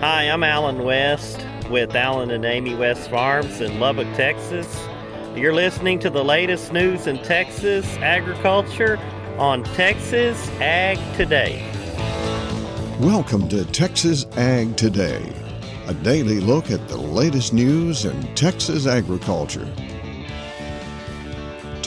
Hi, I'm Alan West with Alan and Amy West Farms in Lubbock, Texas. You're listening to the latest news in Texas agriculture on Texas Ag Today. Welcome to Texas Ag Today, a daily look at the latest news in Texas agriculture.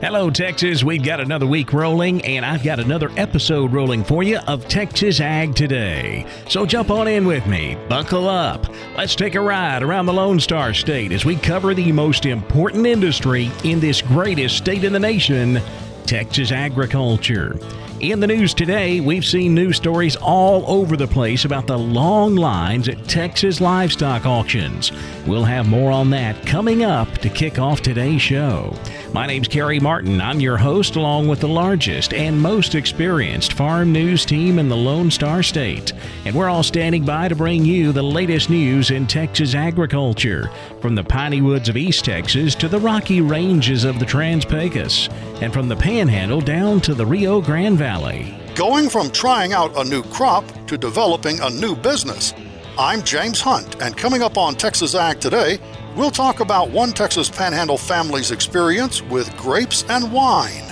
Hello, Texas. We've got another week rolling, and I've got another episode rolling for you of Texas Ag Today. So jump on in with me. Buckle up. Let's take a ride around the Lone Star State as we cover the most important industry in this greatest state in the nation Texas agriculture. In the news today, we've seen news stories all over the place about the long lines at Texas livestock auctions. We'll have more on that coming up to kick off today's show. My name's Kerry Martin. I'm your host, along with the largest and most experienced farm news team in the Lone Star State. And we're all standing by to bring you the latest news in Texas agriculture, from the piney woods of East Texas to the rocky ranges of the Trans Pecos, and from the Panhandle down to the Rio Grande. Valley. Going from trying out a new crop to developing a new business. I'm James Hunt, and coming up on Texas Ag today, we'll talk about one Texas Panhandle family's experience with grapes and wine.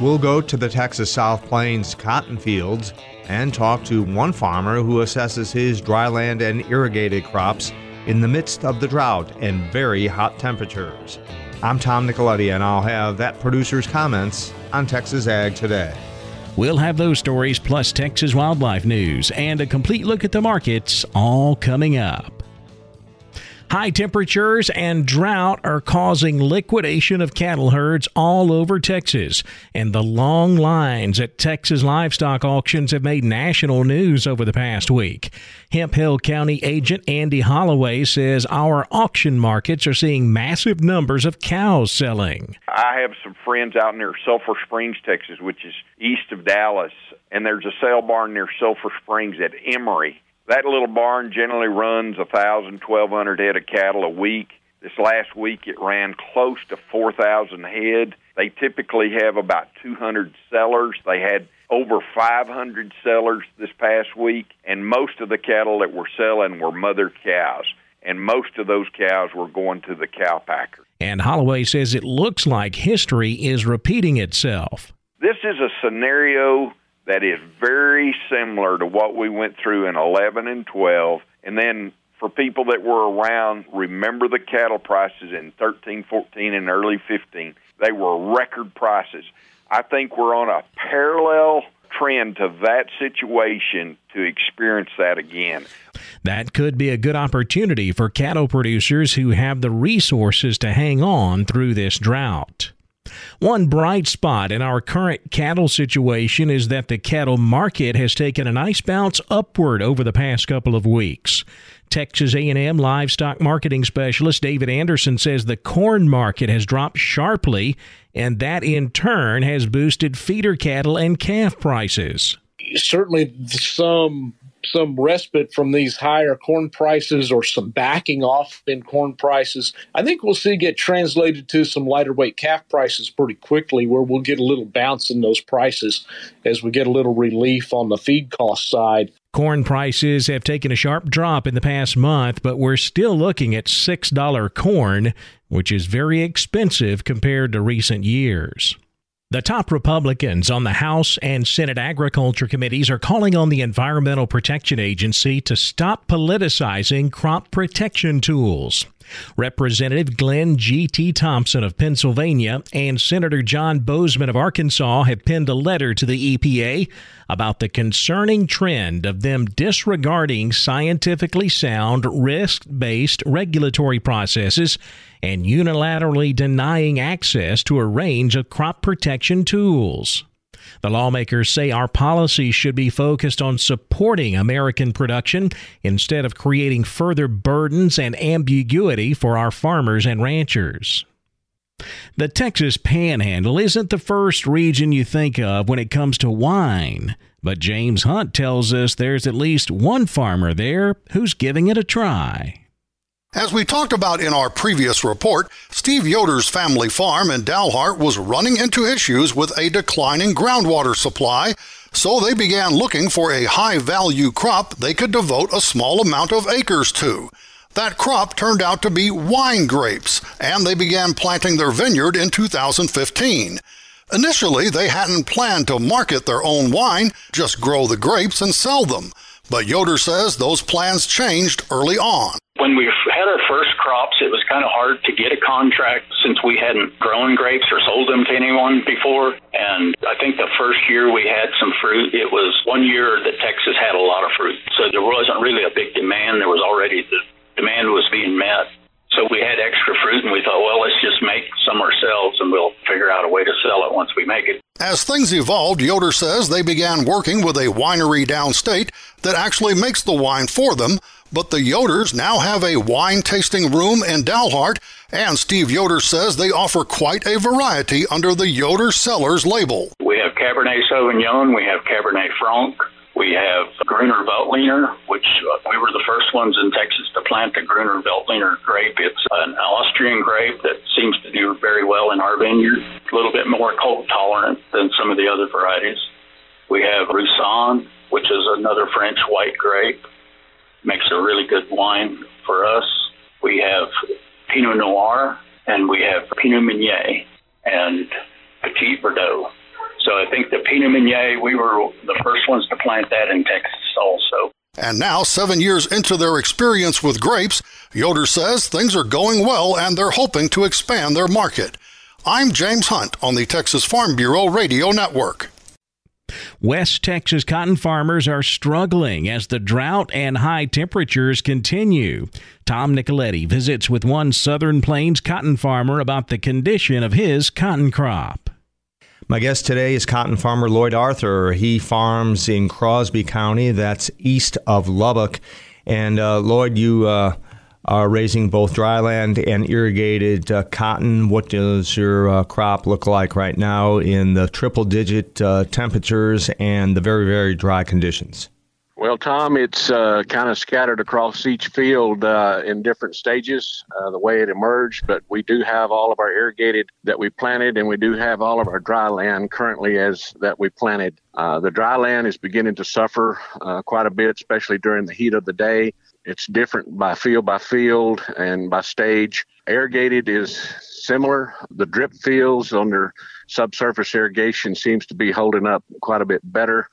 We'll go to the Texas South Plains cotton fields and talk to one farmer who assesses his dryland and irrigated crops in the midst of the drought and very hot temperatures. I'm Tom Nicoletti, and I'll have that producer's comments on Texas Ag today. We'll have those stories plus Texas wildlife news and a complete look at the markets all coming up. High temperatures and drought are causing liquidation of cattle herds all over Texas, and the long lines at Texas livestock auctions have made national news over the past week. Hemphill County agent Andy Holloway says our auction markets are seeing massive numbers of cows selling. I have some friends out near Sulphur Springs, Texas, which is east of Dallas, and there's a sale barn near Sulphur Springs at Emory that little barn generally runs a thousand, twelve hundred head of cattle a week. This last week it ran close to 4,000 head. They typically have about 200 sellers. They had over 500 sellers this past week, and most of the cattle that were selling were mother cows, and most of those cows were going to the cow packers. And Holloway says it looks like history is repeating itself. This is a scenario that is very similar to what we went through in 11 and 12. And then for people that were around, remember the cattle prices in 13, 14, and early 15. They were record prices. I think we're on a parallel trend to that situation to experience that again. That could be a good opportunity for cattle producers who have the resources to hang on through this drought. One bright spot in our current cattle situation is that the cattle market has taken a nice bounce upward over the past couple of weeks. Texas A&M livestock marketing specialist David Anderson says the corn market has dropped sharply and that in turn has boosted feeder cattle and calf prices. Certainly some some respite from these higher corn prices or some backing off in corn prices, I think we'll see get translated to some lighter weight calf prices pretty quickly, where we'll get a little bounce in those prices as we get a little relief on the feed cost side. Corn prices have taken a sharp drop in the past month, but we're still looking at $6 corn, which is very expensive compared to recent years. The top Republicans on the House and Senate Agriculture Committees are calling on the Environmental Protection Agency to stop politicizing crop protection tools. Representative Glenn G.T. Thompson of Pennsylvania and Senator John Boozman of Arkansas have penned a letter to the EPA about the concerning trend of them disregarding scientifically sound, risk based regulatory processes and unilaterally denying access to a range of crop protection tools. The lawmakers say our policy should be focused on supporting American production instead of creating further burdens and ambiguity for our farmers and ranchers. The Texas Panhandle isn't the first region you think of when it comes to wine, but James Hunt tells us there's at least one farmer there who's giving it a try. As we talked about in our previous report, Steve Yoder's family farm in Dalhart was running into issues with a declining groundwater supply, so they began looking for a high value crop they could devote a small amount of acres to. That crop turned out to be wine grapes, and they began planting their vineyard in 2015. Initially, they hadn't planned to market their own wine, just grow the grapes and sell them. But Yoder says those plans changed early on. When we had our first crops, it was kind of hard to get a contract since we hadn't grown grapes or sold them to anyone before. And I think the first year we had some fruit, it was one year that Texas had a lot of fruit. So there wasn't really a big demand. There was already the demand was being met. So we had extra fruit and we thought, well, let's just make some ourselves and we'll figure out a way to sell it once we make it. As things evolved, Yoder says they began working with a winery downstate that actually makes the wine for them, but the Yoders now have a wine tasting room in Dalhart, and Steve Yoder says they offer quite a variety under the Yoder Cellars label. We have Cabernet Sauvignon, we have Cabernet Franc, we have Gruner Veltliner, which uh, we were the first ones in Texas to plant the Gruner Veltliner grape. It's an Austrian grape that seems to do very well in our vineyard, a little bit more cold tolerant than some of the other varieties. We have Roussanne, which is another French white grape, makes a really good wine for us. We have Pinot Noir, and we have Pinot Meunier and Petit Verdot. So I think the Pinot Meunier, we were the first ones to plant that in Texas also. And now, seven years into their experience with grapes, Yoder says things are going well and they're hoping to expand their market. I'm James Hunt on the Texas Farm Bureau Radio Network. West Texas cotton farmers are struggling as the drought and high temperatures continue. Tom Nicoletti visits with one Southern Plains cotton farmer about the condition of his cotton crop. My guest today is cotton farmer Lloyd Arthur. He farms in Crosby County, that's east of Lubbock. And uh, Lloyd, you uh, are raising both dryland and irrigated uh, cotton. What does your uh, crop look like right now in the triple digit uh, temperatures and the very, very dry conditions? Well, Tom, it's uh, kind of scattered across each field uh, in different stages, uh, the way it emerged. But we do have all of our irrigated that we planted, and we do have all of our dry land currently as that we planted. Uh, the dry land is beginning to suffer uh, quite a bit, especially during the heat of the day. It's different by field by field and by stage. Irrigated is similar. The drip fields under subsurface irrigation seems to be holding up quite a bit better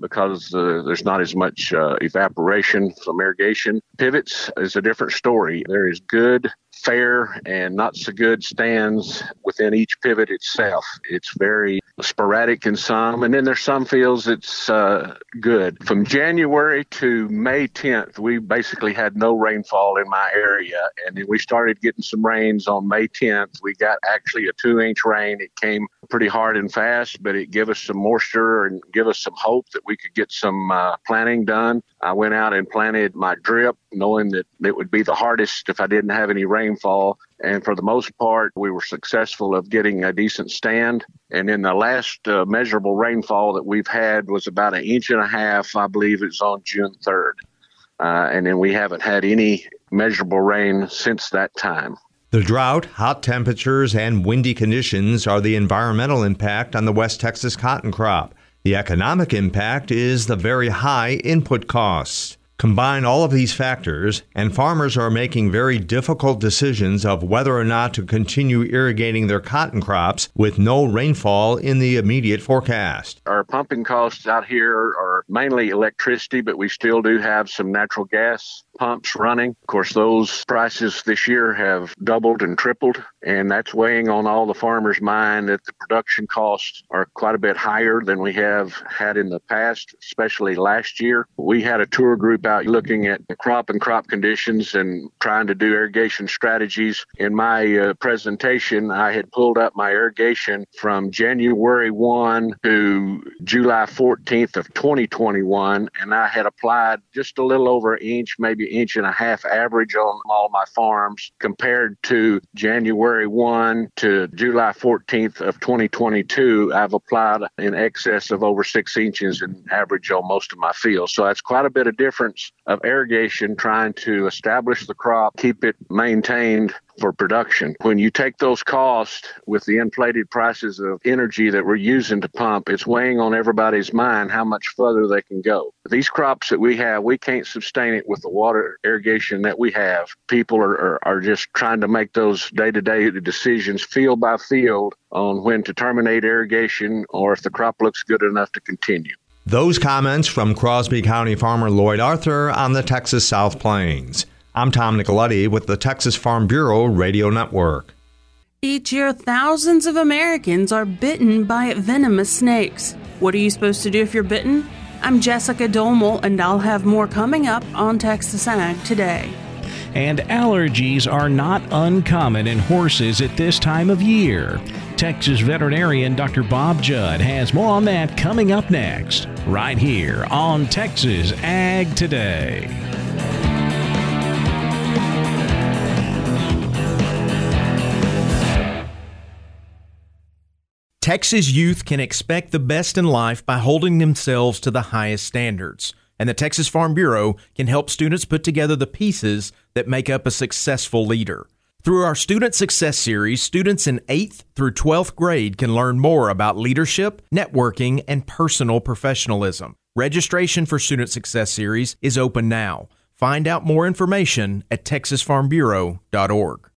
because uh, there's not as much uh, evaporation from irrigation. Pivots is a different story. There is good fair and not so good stands within each pivot itself. It's very sporadic in some, and then there's some fields it's uh, good. From January to May 10th, we basically had no rainfall in my area, and then we started getting some rains on May 10th. We got actually a two inch rain. It came pretty hard and fast, but it gave us some moisture and give us some hope that we could get some uh, planting done. I went out and planted my drip, knowing that it would be the hardest if I didn't have any rainfall. And for the most part, we were successful of getting a decent stand. And then the last uh, measurable rainfall that we've had was about an inch and a half. I believe it's on June 3rd. Uh, and then we haven't had any measurable rain since that time. The drought, hot temperatures, and windy conditions are the environmental impact on the West Texas cotton crop. The economic impact is the very high input costs. Combine all of these factors, and farmers are making very difficult decisions of whether or not to continue irrigating their cotton crops with no rainfall in the immediate forecast. Our pumping costs out here are mainly electricity, but we still do have some natural gas pumps running. Of course, those prices this year have doubled and tripled, and that's weighing on all the farmers' mind that the production costs are quite a bit higher than we have had in the past, especially last year. We had a tour group out looking at the crop and crop conditions and trying to do irrigation strategies. In my uh, presentation, I had pulled up my irrigation from January 1 to July 14th of 2021, and I had applied just a little over an inch, maybe inch and a half average on all my farms compared to January 1 to July 14th of 2022. I've applied in excess of over six inches in average on most of my fields. So that's quite a bit of difference of irrigation trying to establish the crop, keep it maintained for production. When you take those costs with the inflated prices of energy that we're using to pump, it's weighing on everybody's mind how much further they can go. These crops that we have, we can't sustain it with the water irrigation that we have. People are, are, are just trying to make those day to day decisions field by field on when to terminate irrigation or if the crop looks good enough to continue. Those comments from Crosby County farmer Lloyd Arthur on the Texas South Plains. I'm Tom Nicoletti with the Texas Farm Bureau Radio Network. Each year, thousands of Americans are bitten by venomous snakes. What are you supposed to do if you're bitten? I'm Jessica Domel, and I'll have more coming up on Texas Ag today. And allergies are not uncommon in horses at this time of year. Texas veterinarian Dr. Bob Judd has more on that coming up next, right here on Texas Ag Today. Texas youth can expect the best in life by holding themselves to the highest standards, and the Texas Farm Bureau can help students put together the pieces that make up a successful leader. Through our Student Success Series, students in 8th through 12th grade can learn more about leadership, networking, and personal professionalism. Registration for Student Success Series is open now. Find out more information at texasfarmbureau.org.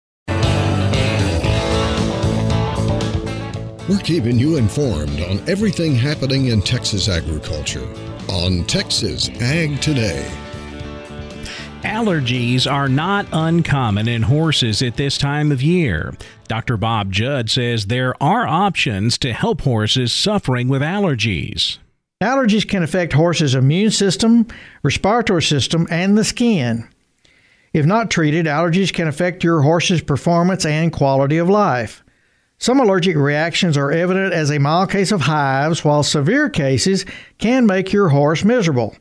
We're keeping you informed on everything happening in Texas agriculture on Texas Ag Today. Allergies are not uncommon in horses at this time of year. Dr. Bob Judd says there are options to help horses suffering with allergies. Allergies can affect horses' immune system, respiratory system, and the skin. If not treated, allergies can affect your horse's performance and quality of life. Some allergic reactions are evident as a mild case of hives, while severe cases can make your horse miserable.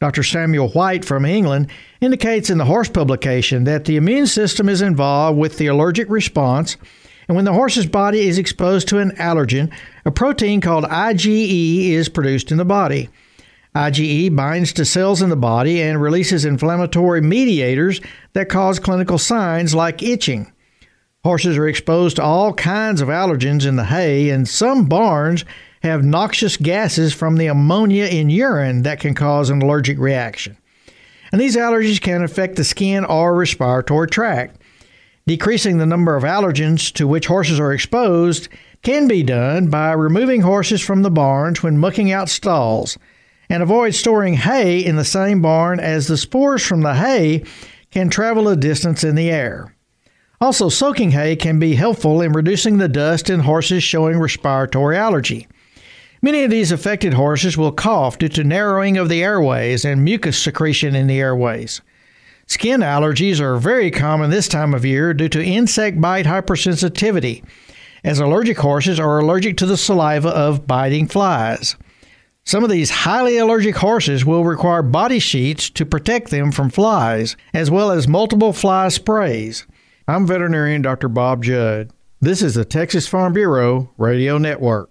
Dr. Samuel White from England indicates in the horse publication that the immune system is involved with the allergic response, and when the horse's body is exposed to an allergen, a protein called IgE is produced in the body. IgE binds to cells in the body and releases inflammatory mediators that cause clinical signs like itching. Horses are exposed to all kinds of allergens in the hay, and some barns have noxious gases from the ammonia in urine that can cause an allergic reaction. And these allergies can affect the skin or respiratory tract. Decreasing the number of allergens to which horses are exposed can be done by removing horses from the barns when mucking out stalls, and avoid storing hay in the same barn as the spores from the hay can travel a distance in the air. Also, soaking hay can be helpful in reducing the dust in horses showing respiratory allergy. Many of these affected horses will cough due to narrowing of the airways and mucus secretion in the airways. Skin allergies are very common this time of year due to insect bite hypersensitivity, as allergic horses are allergic to the saliva of biting flies. Some of these highly allergic horses will require body sheets to protect them from flies, as well as multiple fly sprays. I'm veterinarian Dr. Bob Judd. This is the Texas Farm Bureau Radio Network.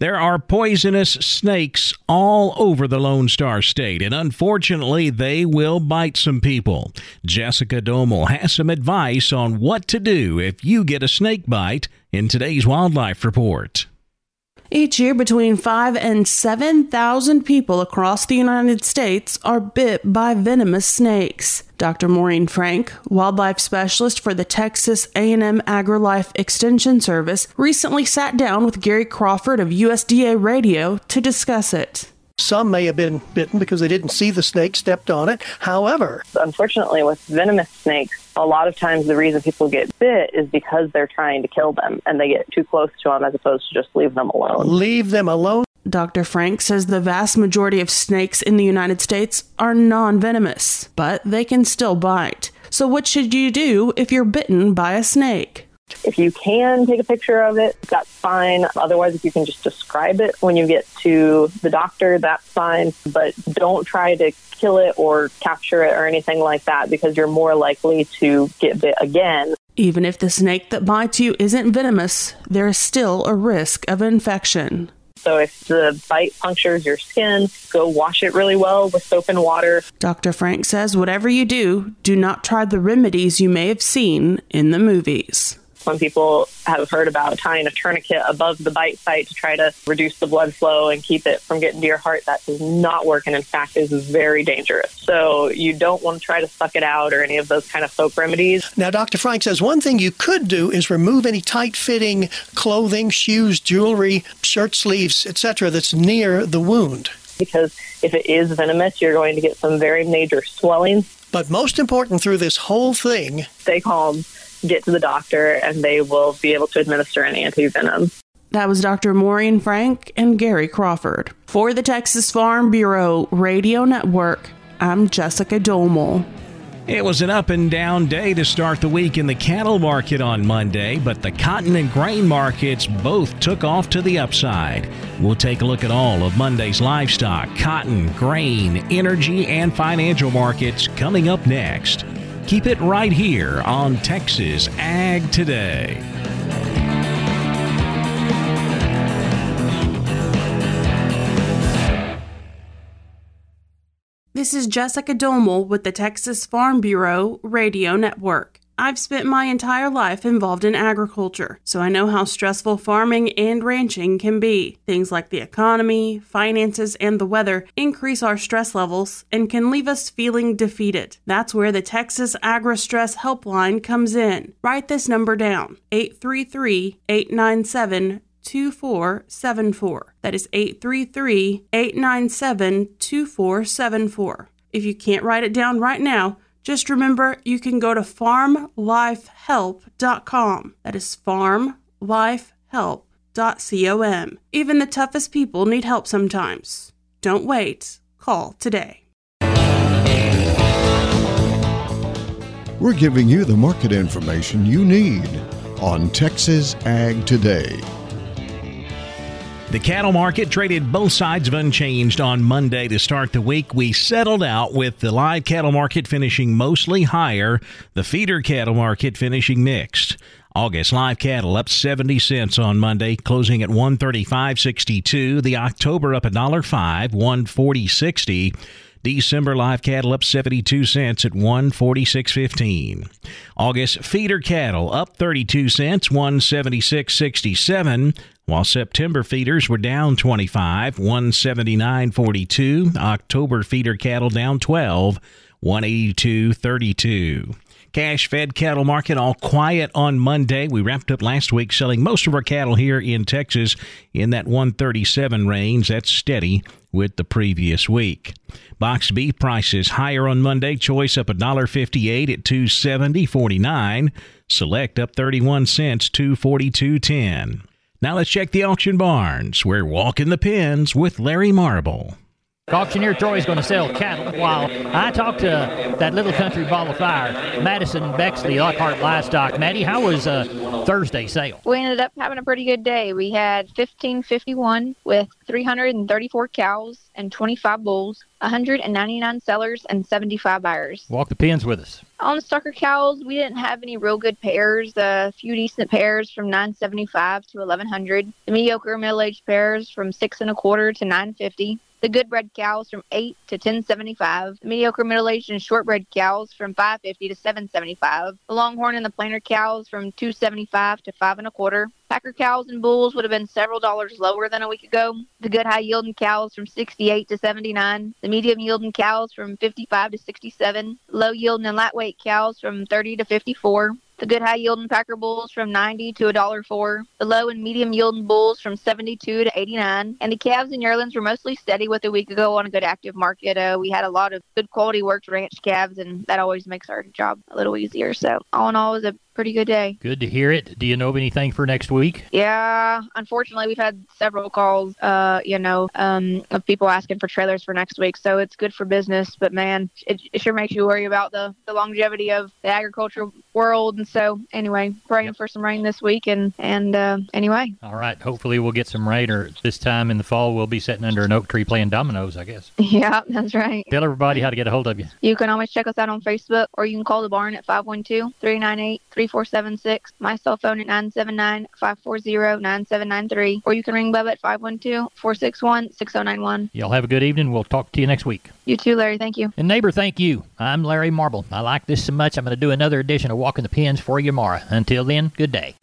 There are poisonous snakes all over the Lone Star State, and unfortunately, they will bite some people. Jessica Domel has some advice on what to do if you get a snake bite in today's Wildlife Report. Each year, between 5 and 7,000 people across the United States are bit by venomous snakes. Dr. Maureen Frank, wildlife specialist for the Texas A&M AgriLife Extension Service, recently sat down with Gary Crawford of USDA Radio to discuss it. Some may have been bitten because they didn't see the snake, stepped on it. However, unfortunately, with venomous snakes, a lot of times the reason people get bit is because they're trying to kill them and they get too close to them as opposed to just leave them alone. Leave them alone. Dr. Frank says the vast majority of snakes in the United States are non venomous, but they can still bite. So, what should you do if you're bitten by a snake? If you can take a picture of it, that's fine. Otherwise, if you can just describe it when you get to the doctor, that's fine. But don't try to kill it or capture it or anything like that because you're more likely to get bit again. Even if the snake that bites you isn't venomous, there is still a risk of infection. So if the bite punctures your skin, go wash it really well with soap and water. Dr. Frank says whatever you do, do not try the remedies you may have seen in the movies. Some people have heard about tying a tourniquet above the bite site to try to reduce the blood flow and keep it from getting to your heart. That does not work and, in fact, is very dangerous. So you don't want to try to suck it out or any of those kind of folk remedies. Now, Dr. Frank says one thing you could do is remove any tight fitting clothing, shoes, jewelry, shirt sleeves, etc., that's near the wound. Because if it is venomous, you're going to get some very major swelling. But most important through this whole thing, stay calm get to the doctor and they will be able to administer an antivenom. That was Dr. Maureen Frank and Gary Crawford. For the Texas Farm Bureau Radio Network, I'm Jessica Domel. It was an up and down day to start the week in the cattle market on Monday, but the cotton and grain markets both took off to the upside. We'll take a look at all of Monday's livestock, cotton, grain, energy, and financial markets coming up next. Keep it right here on Texas Ag Today. This is Jessica Domel with the Texas Farm Bureau Radio Network. I've spent my entire life involved in agriculture, so I know how stressful farming and ranching can be. Things like the economy, finances, and the weather increase our stress levels and can leave us feeling defeated. That's where the Texas Agri Stress Helpline comes in. Write this number down 833 897 2474. That is 833 897 2474. If you can't write it down right now, just remember you can go to farmlifehelp.com. That is farmlifehelp.com. Even the toughest people need help sometimes. Don't wait. Call today. We're giving you the market information you need on Texas Ag Today. The cattle market traded both sides of unchanged on Monday to start the week. We settled out with the live cattle market finishing mostly higher, the feeder cattle market finishing mixed. August live cattle up 70 cents on Monday, closing at 135.62. The October up $1.05, 140.60. December live cattle up 72 cents at 146.15. August feeder cattle up 32 cents, 176.67 while September feeders were down 25, 179.42. October feeder cattle down 12, 182.32. Cash fed cattle market all quiet on Monday. We wrapped up last week selling most of our cattle here in Texas in that 137 range. That's steady with the previous week. Box beef prices higher on Monday. Choice up $1.58 at 270.49. Select up 31 cents, 242.10. Now let's check the auction barns. We're walking the pens with Larry Marble. Auctioneer Troy's going to sell cattle while I talk to that little country ball of fire, Madison Bexley, Lockhart Livestock. Maddie, how was uh, Thursday sale? We ended up having a pretty good day. We had 1551 with 334 cows and 25 bulls, 199 sellers, and 75 buyers. Walk the pens with us. On the sucker cows, we didn't have any real good pairs. A few decent pairs from 975 to 1100. The mediocre middle-aged pairs from six and a quarter to 950 the good bred cows from 8 to 1075, the mediocre middle-aged and shortbred cows from 550 to 775, the longhorn and the plainer cows from 275 to 5 and a quarter. Packer cows and bulls would have been several dollars lower than a week ago. The good high yielding cows from 68 to 79, the medium yielding cows from 55 to 67, low yielding and lightweight cows from 30 to 54, the good high yielding packer bulls from 90 to $1.04, the low and medium yielding bulls from 72 to 89, and the calves and yearlings were mostly steady with a week ago on a good active market. Uh, we had a lot of good quality worked ranch calves, and that always makes our job a little easier. So all in all, it was a pretty good day. Good to hear it. Do you know of anything for next week? Yeah, unfortunately, we've had several calls, uh, you know, um, of people asking for trailers for next week. So it's good for business, but man, it, it sure makes you worry about the, the longevity of the agricultural world. And so, anyway, praying yep. for some rain this week. And and uh, anyway, all right. Hopefully, we'll get some rain, or this time in the fall, we'll be sitting under an oak tree playing dominoes. I guess. Yeah, that's right. Tell everybody how to get a hold of you. You can always check us out on Facebook, or you can call the barn at 512 398 3476. My cell phone at 979 540 9793. Or you can ring Bubba at 512 461 6091. Y'all have a good evening. We'll talk to you next week. You too, Larry. Thank you. And neighbor, thank you. I'm Larry Marble. I like this so much, I'm going to do another edition of Walking the Pens for you tomorrow. Until then, good day.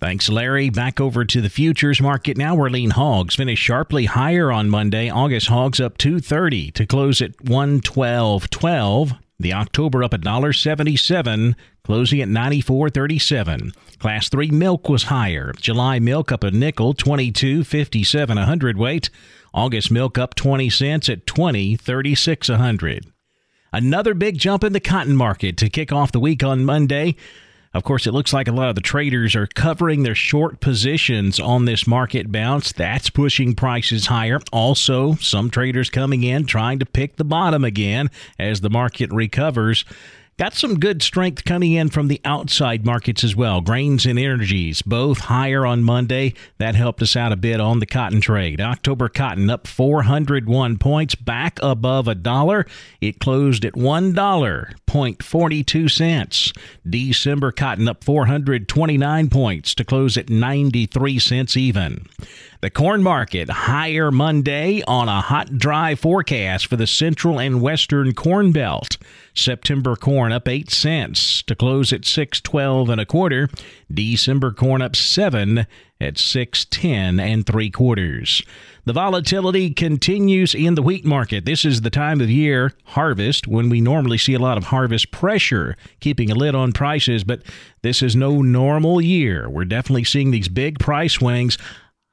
Thanks, Larry. Back over to the futures market now. Where lean hogs finished sharply higher on Monday. August hogs up 230 to close at 112.12. The October up $1.77, closing at 94.37. Class 3 milk was higher. July milk up a nickel, 22.57 a hundredweight. August milk up 20 cents at 20.36 a hundred. Another big jump in the cotton market to kick off the week on Monday. Of course, it looks like a lot of the traders are covering their short positions on this market bounce. That's pushing prices higher. Also, some traders coming in trying to pick the bottom again as the market recovers. Got some good strength coming in from the outside markets as well. Grains and energies, both higher on Monday. That helped us out a bit on the cotton trade. October cotton up 401 points, back above a dollar. It closed at $1.42. December cotton up 429 points to close at 93 cents even. The corn market higher Monday on a hot, dry forecast for the central and western corn belt. September corn up 8 cents to close at 612 and a quarter. December corn up 7 at 610 and 3 quarters. The volatility continues in the wheat market. This is the time of year, harvest, when we normally see a lot of harvest pressure keeping a lid on prices, but this is no normal year. We're definitely seeing these big price swings.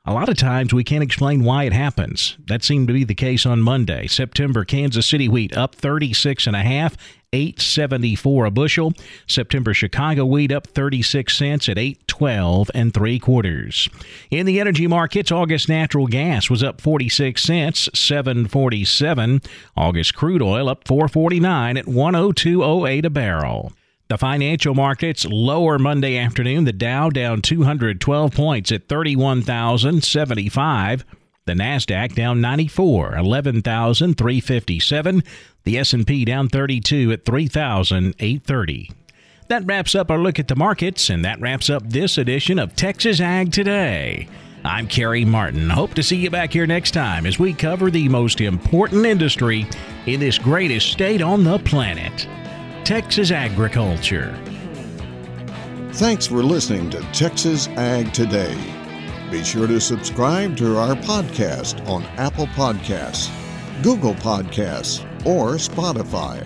A lot of times we can't explain why it happens. That seemed to be the case on Monday. September Kansas City wheat up 36 and a half, 874 a bushel. September Chicago wheat up 36 cents at 812 and 3 quarters. In the energy markets, August natural gas was up 46 cents, 747. August crude oil up 449 at 10208 a barrel. The financial markets lower Monday afternoon. The Dow down 212 points at 31,075. The Nasdaq down 94, 11,357. The S&P down 32 at 3,830. That wraps up our look at the markets and that wraps up this edition of Texas Ag Today. I'm Kerry Martin. Hope to see you back here next time as we cover the most important industry in this greatest state on the planet. Texas agriculture. Thanks for listening to Texas Ag Today. Be sure to subscribe to our podcast on Apple Podcasts, Google Podcasts, or Spotify.